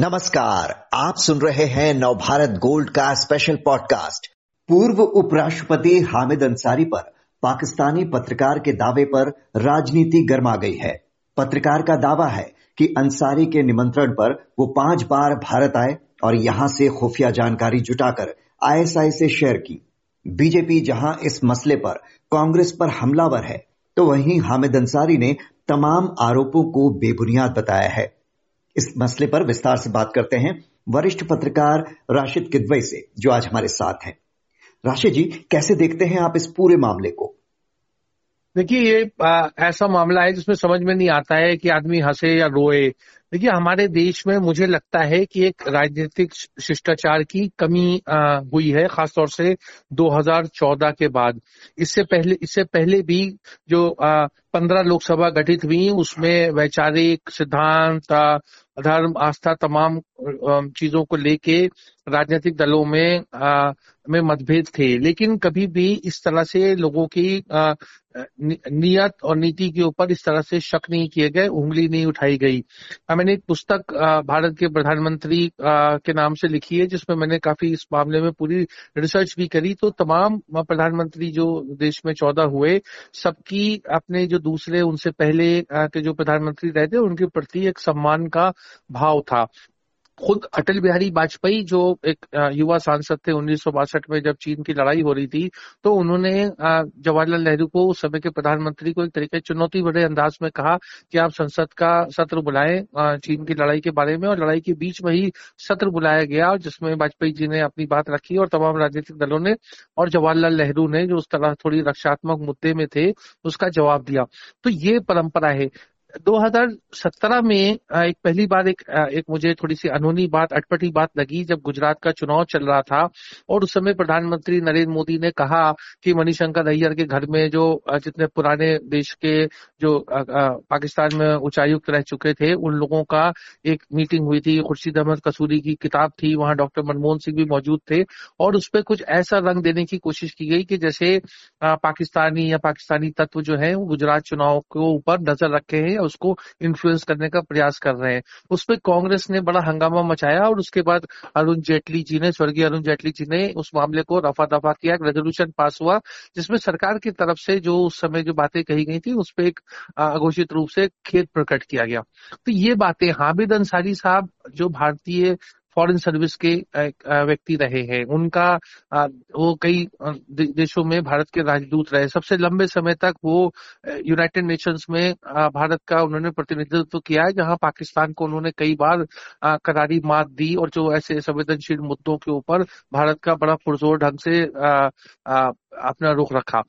नमस्कार, आप सुन रहे हैं नवभारत गोल्ड का स्पेशल पॉडकास्ट पूर्व उपराष्ट्रपति हामिद अंसारी पर पाकिस्तानी पत्रकार के दावे पर राजनीति गर्मा गई है। पत्रकार का दावा है कि अंसारी के निमंत्रण पर वो पाँच बार भारत आए और यहाँ से खुफिया जानकारी जुटाकर आईएसआई से शेयर की। बीजेपी जहाँ इस मसले पर कांग्रेस पर हमलावर है तो वहीं हामिद अंसारी ने तमाम आरोपों को बेबुनियाद बताया है। इस मसले पर विस्तार से बात करते हैं वरिष्ठ पत्रकार राशिद किदवई से, जो आज हमारे साथ हैं। राशिद जी, कैसे देखते हैं आप इस पूरे मामले को? देखिए ये आ, ऐसा मामला है जिसमें समझ में नहीं आता है कि आदमी हंसे या रोए। देखिए हमारे देश में मुझे लगता है कि एक राजनीतिक शिष्टाचार की कमी आ, हुई है खासतौर से 2014 के बाद। इससे पहले इससे पहले भी जो पंद्रह लोकसभा गठित हुई उसमें वैचारिक सिद्धांत धर्म आस्था तमाम चीज़ों को लेके राजनीतिक दलों में आ, में मतभेद थे। लेकिन कभी भी इस तरह से लोगों की नियत और नीति के ऊपर इस तरह से शक नहीं किए गए उंगली नहीं उठाई गई। मैंने एक पुस्तक भारत के प्रधानमंत्री के नाम से लिखी है जिसमें मैंने काफ़ी इस मामले में पूरी रिसर्च भी करी। तो तमाम प्रधानमंत्री जो देश में चौदह हुए सबकी अपने जो दूसरे उनसे पहले के जो प्रधानमंत्री रहे थे उनके प्रति एक सम्मान का भाव था। खुद अटल बिहारी वाजपेयी, जो एक युवा सांसद थे उन्नीस सौ बासठ में जब चीन की लड़ाई हो रही थी तो उन्होंने जवाहरलाल नेहरू को उस समय के प्रधानमंत्री को एक तरीके चुनौती भरे अंदाज में कहा कि आप संसद का सत्र बुलाएँ चीन की लड़ाई के बारे में और लड़ाई के बीच में ही सत्र बुलाया गया, जिसमें वाजपेयी जी ने अपनी बात रखी और तमाम राजनीतिक दलों ने और जवाहरलाल नेहरू ने जो उस तरह थोड़ी रक्षात्मक मुद्दे में थे, उसका जवाब दिया। तो ये परंपरा है। 2017 में एक पहली बार एक एक मुझे थोड़ी सी अनहोनी बात, अटपटी बात लगी जब गुजरात का चुनाव चल रहा था और उस समय प्रधानमंत्री नरेंद्र मोदी ने कहा कि मणिशंकर अय्यर के घर में जो जितने पुराने देश के जो पाकिस्तान में उच्चायुक्त रह चुके थे, उन लोगों का एक मीटिंग हुई थी। खुर्शीद अहमद कसूरी की किताब थी, वहाँ डॉक्टर मनमोहन सिंह भी मौजूद थे और उस पर कुछ ऐसा रंग देने की कोशिश की गई कि जैसे पाकिस्तानी या पाकिस्तानी तत्व जो है वो गुजरात चुनाव के ऊपर नज़र रखे हैं उसको इन्फ्लुएंस करने का प्रयास कर रहे हैं। उस पर कांग्रेस ने बड़ा हंगामा मचाया और उसके बाद अरुण जेटली जी ने, स्वर्गीय अरुण जेटली जी ने उस मामले को रफा दफ़ा किया। एक रेजोल्यूशन पास हुआ, जिसमें सरकार की तरफ़ से जो उस समय जो बातें कही गई थी, उस पर एक अघोषित रूप से खेद प्रकट किया गया। तो ये बातें हामिद अंसारी साहब, जो भारतीय फॉरेन सर्विस के व्यक्ति रहे हैं। उनका वो कई देशों में भारत के राजदूत रहे। सबसे लंबे समय तक वो यूनाइटेड नेशंस में भारत का उन्होंने प्रतिनिधित्व किया है जहाँ पाकिस्तान को उन्होंने कई बार करारी मात दी और जो ऐसे संवेदनशील मुद्दों के ऊपर भारत का बड़ा पुरजोर ढंग से अपना रुख रखा।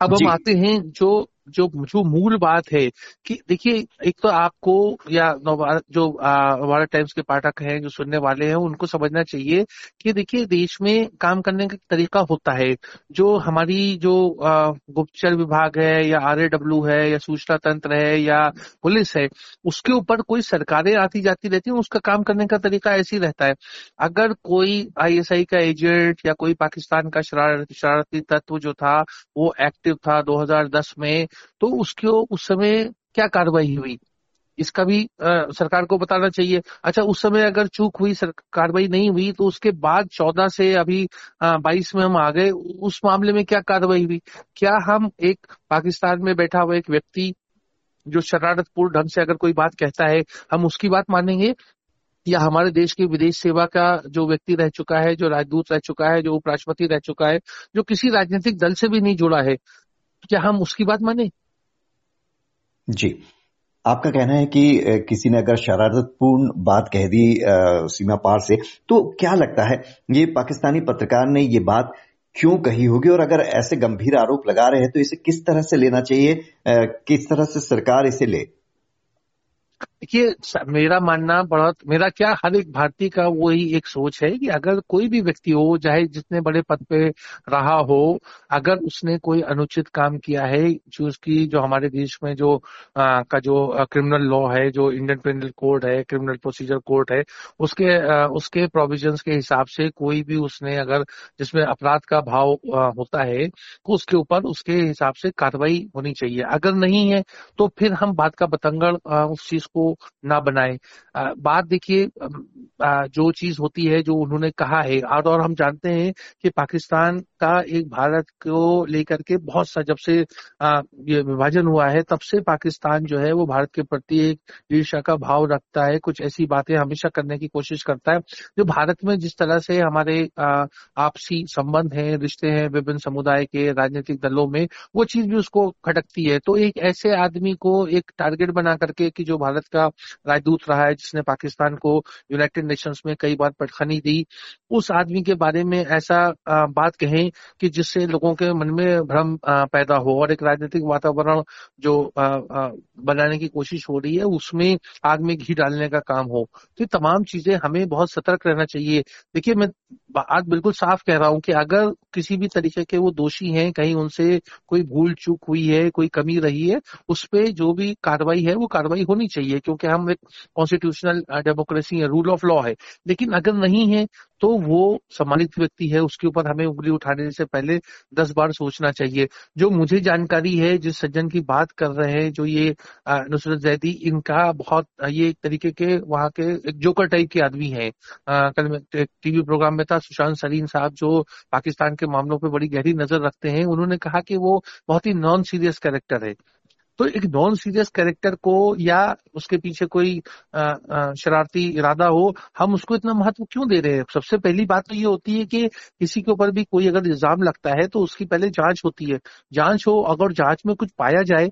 अब हम आते हैं जो जो जो मूल बात है कि देखिए, एक तो आपको या जो भारत टाइम्स के पाठक हैं, जो सुनने वाले हैं, उनको समझना चाहिए कि देखिए, देश में काम करने का तरीका होता है। जो हमारी जो गुप्तचर विभाग है या आर है या सूचना तंत्र है या पुलिस है, उसके ऊपर कोई सरकारें आती जाती रहती है, उसका काम करने का तरीका ऐसे ही रहता है। अगर कोई आईएसआई का एजेंट या कोई पाकिस्तान का शरारती तत्व जो था, वो एक्टिव था 2010 में तो उसको उस समय क्या कार्रवाई हुई? इसका भी आ, सरकार को बताना चाहिए। अच्छा उस समय अगर चूक हुई कार्रवाई नहीं हुई तो उसके बाद चौदह से अभी बाईस में हम आ गए। उस मामले में क्या कार्रवाई हुई? क्या हम एक पाकिस्तान में बैठा हुआ एक व्यक्ति जो शरारतपूर्ण ढंग से अगर कोई बात कहता है हम उसकी बात मानेंगे? या हमारे देश की विदेश सेवा का जो व्यक्ति रह चुका है जो राजदूत रह चुका है जो उपराष्ट्रपति रह चुका है जो किसी राजनीतिक दल से भी नहीं जुड़ा है क्या हम उसकी बात माने? जी। आपका कहना है कि किसी ने अगर शरारतपूर्ण बात कह दी सीमा पार से तो क्या लगता है, ये पाकिस्तानी पत्रकार ने ये बात क्यों कही होगी? और अगर ऐसे गंभीर आरोप लगा रहे हैं तो इसे किस तरह से लेना चाहिए? किस तरह से सरकार इसे ले? देखिए मेरा मानना बहुत मेरा क्या हर एक भारतीय का वही एक सोच है कि अगर कोई भी व्यक्ति हो चाहे जितने बड़े पद पे रहा हो अगर उसने कोई अनुचित काम किया है जो उसकी जो हमारे देश में जो आ, का जो क्रिमिनल लॉ है जो इंडियन पेनल कोड है क्रिमिनल प्रोसीजर कोड है उसके आ, उसके प्रोविजंस के हिसाब से कोई भी उसने अगर जिसमें अपराध का भाव आ, होता है तो उसके ऊपर उसके हिसाब से कार्रवाई होनी चाहिए। अगर नहीं है तो फिर हम बात का बतंगड़ उस चीज़ को ना बनाए। बात देखिए जो चीज़ होती है, जो उन्होंने कहा है और हम जानते हैं कि पाकिस्तान का एक भारत को लेकर के बहुत सा, जब से ये विभाजन हुआ है, तब से पाकिस्तान जो है, वो भारत के प्रति एक ईर्षा का भाव रखता है। कुछ ऐसी बातें हमेशा करने की कोशिश करता है। जो भारत में जिस तरह से हमारे आपसी संबंध हैं, रिश्ते हैं, विभिन्न समुदाय के राजनीतिक दलों में, वो चीज़ भी उसको खटकती है। तो एक ऐसे आदमी को एक टारगेट बना करके कि जो भारत का राजदूत रहा है, जिसने पाकिस्तान को यूनाइटेड नेशंस में कई बार पटखनी दी। उस आदमी के बारे में ऐसा बात कहें कि जिससे लोगों के मन में भ्रम पैदा हो और एक राजनीतिक वातावरण जो बनाने की कोशिश हो रही है, उसमें आग में घी डालने का काम हो। तो तमाम चीज़ें हमें बहुत सतर्क रहना चाहिए। देखिए, मैं आज बिल्कुल साफ़ कह रहा हूँ कि अगर किसी भी तरीके के वो दोषी हैं, कहीं उनसे कोई भूल चूक हुई है, कोई कमी रही है, उस पर जो भी कार्रवाई है, वो कार्रवाई होनी चाहिए। क्योंकि हम एक कॉन्स्टिट्यूशनल डेमोक्रेसी है रूल ऑफ़ लॉ है। लेकिन अगर नहीं है तो वो सम्मानित व्यक्ति है, उसके ऊपर हमें उंगली उठाने से पहले दस बार सोचना चाहिए। जो मुझे जानकारी है, जिस सज्जन की बात कर रहे हैं, जो ये नुसरत जैदी, इनका बहुत ये एक तरीके के, वहाँ के एक जोकर टाइप के आदमी है। कल टीवी प्रोग्राम में था, सुशांत सरीन साहब, जो पाकिस्तान के मामलों पर बड़ी गहरी नज़र रखते हैं। उन्होंने कहा कि वो बहुत ही नॉन सीरियस कैरेक्टर है। तो एक नॉन सीरियस कैरेक्टर को या उसके पीछे कोई शरारती इरादा हो, हम उसको इतना महत्व क्यों दे रहे हैं? सबसे पहली बात तो ये होती है कि किसी के ऊपर भी कोई अगर इल्ज़ाम लगता है तो उसकी पहले जाँच होती है। जाँच हो, अगर जाँच में कुछ पाया जाए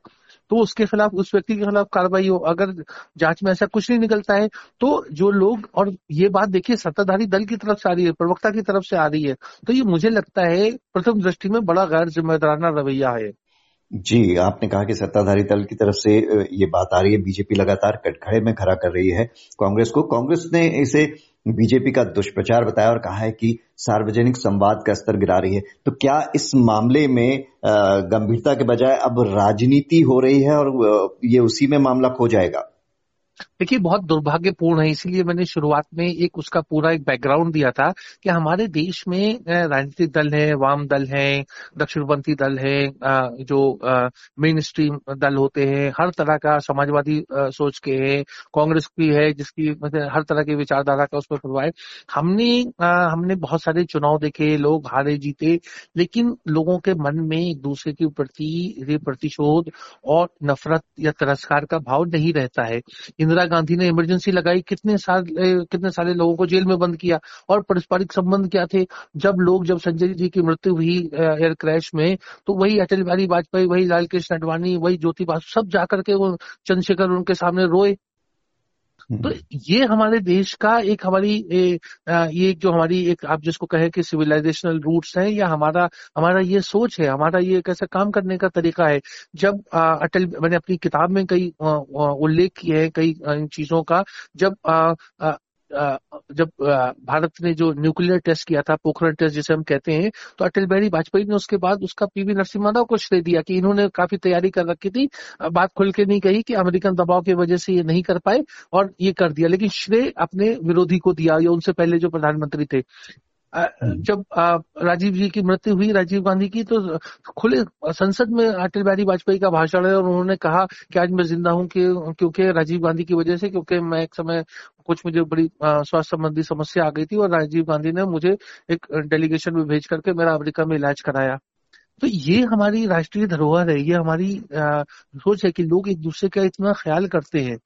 तो उसके खिलाफ, उस व्यक्ति के खिलाफ कार्रवाई हो। अगर जाँच में ऐसा कुछ नहीं निकलता है तो जो लोग, और ये बात देखिए, सत्ताधारी दल की तरफ़ से आ रही है, प्रवक्ता की तरफ़ से आ रही है। तो ये मुझे लगता है, प्रथम दृष्टि में बड़ा गैर जिम्मेदाराना रवैया है। जी, आपने कहा कि सत्ताधारी दल की तरफ़ से ये बात आ रही है, बीजेपी लगातार कटघरे में खड़ा कर रही है कांग्रेस को। कांग्रेस ने इसे बीजेपी का दुष्प्रचार बताया और कहा है कि सार्वजनिक संवाद का स्तर गिरा रही है। तो क्या इस मामले में गंभीरता के बजाय अब राजनीति हो रही है और ये उसी में मामला खो जाएगा? देखिए, बहुत दुर्भाग्यपूर्ण है, इसीलिए मैंने शुरुआत में एक उसका पूरा एक बैकग्राउंड दिया था कि हमारे देश में राजनीतिक दल है, वाम दल है, दक्षिणपंथी दल है जो मेन स्ट्रीम दल होते हैं, हर तरह का समाजवादी सोच के है, कांग्रेस भी है, जिसकी मतलब हर तरह की विचारधारा का उसमें प्रभाव हमने हमने बहुत सारे चुनाव देखे, लोग हारे, जीते, लेकिन लोगों के मन में एक दूसरे के प्रति प्रतिशोध और नफरत या तिरस्कार का भाव नहीं रहता है। इंदिरा गांधी ने इमरजेंसी लगाई, कितने साल कितने सारे लोगों को जेल में बंद किया और पारस्परिक संबंध क्या थे? जब लोग, जब संजय जी की मृत्यु हुई एयर क्रैश में तो वही अटल बिहारी वाजपेयी, वही लाल कृष्ण अडवाणी वही ज्योति बासु, सब जाकर के वो चंद्रशेखर उनके सामने रोए। तो हम्म। ये हमारे देश का एक हमारी ए, आ, ये जो हमारी एक आप जिसको कहे कि सिविलाइजेशनल रूट्स हैं या हमारा हमारा ये सोच है हमारा ये कैसे काम करने का तरीका है जब अटल मैंने अपनी किताब में कई उल्लेख किए हैं कई चीज़ों का जब आ, आ, जब भारत ने जो न्यूक्लियर टेस्ट किया था पोखरण टेस्ट जिसे हम कहते हैं तो अटल बिहारी वाजपेयी ने उसके बाद उसका पीवी नरसिम्हा राव को श्रेय दिया कि इन्होंने काफ़ी तैयारी कर रखी थी। बात खुल के नहीं कही कि अमेरिकन दबाव की वजह से ये नहीं कर पाए और ये कर दिया। लेकिन श्रेय अपने विरोधी को दिया या उनसे पहले जो प्रधानमंत्री थे। हम्म। जब राजीव जी की मृत्यु हुई राजीव गांधी की तो खुले संसद में अटल बिहारी वाजपेयी का भाषण है और उन्होंने कहा कि आज मैं ज़िंदा हूँ क्योंकि राजीव गांधी की वजह से क्योंकि मैं एक समय कुछ मुझे बड़ी स्वास्थ्य संबंधी समस्या आ गई थी और राजीव गांधी ने मुझे एक डेलीगेशन में भेज करके मेरा अमेरिका में इलाज कराया। तो ये हमारी राष्ट्रीय धरोहर है ये हमारी सोच है कि लोग एक दूसरे का इतना ख्याल करते हैं।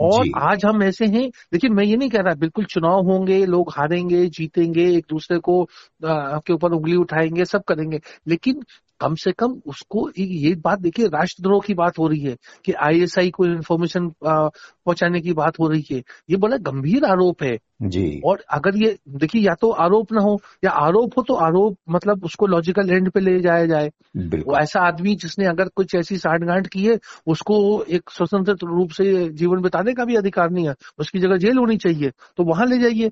और आज हम ऐसे हैं देखिए मैं ये नहीं कह रहा बिल्कुल चुनाव होंगे लोग हारेंगे जीतेंगे एक दूसरे को के ऊपर उंगली उठाएँगे सब करेंगे। लेकिन कम से कम उसको ये बात देखिए राष्ट्रद्रोह की बात हो रही है कि आईएसआई को इन्फॉर्मेशन पहुँचाने की बात हो रही है। ये बड़ा गंभीर आरोप है। जी। और अगर ये देखिए या तो आरोप ना हो या आरोप हो तो आरोप मतलब उसको लॉजिकल एंड पे ले जाया जाए। वो ऐसा आदमी जिसने अगर कुछ ऐसी साठगांठ की है उसको एक स्वतंत्र रूप से जीवन बिताने का भी अधिकार नहीं है उसकी जगह जेल होनी चाहिए तो वहाँ ले जाइए।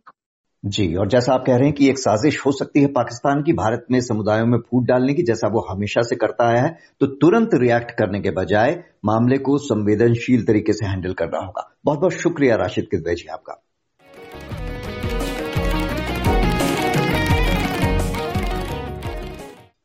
जी, और जैसा आप कह रहे हैं कि एक साजिश हो सकती है पाकिस्तान की, भारत में समुदायों में फूट डालने की, जैसा वो हमेशा से करता आया है तो तुरंत रिएक्ट करने के बजाय मामले को संवेदनशील तरीके से हैंडल करना होगा। बहुत बहुत शुक्रिया राशिद किदवे जी आपका।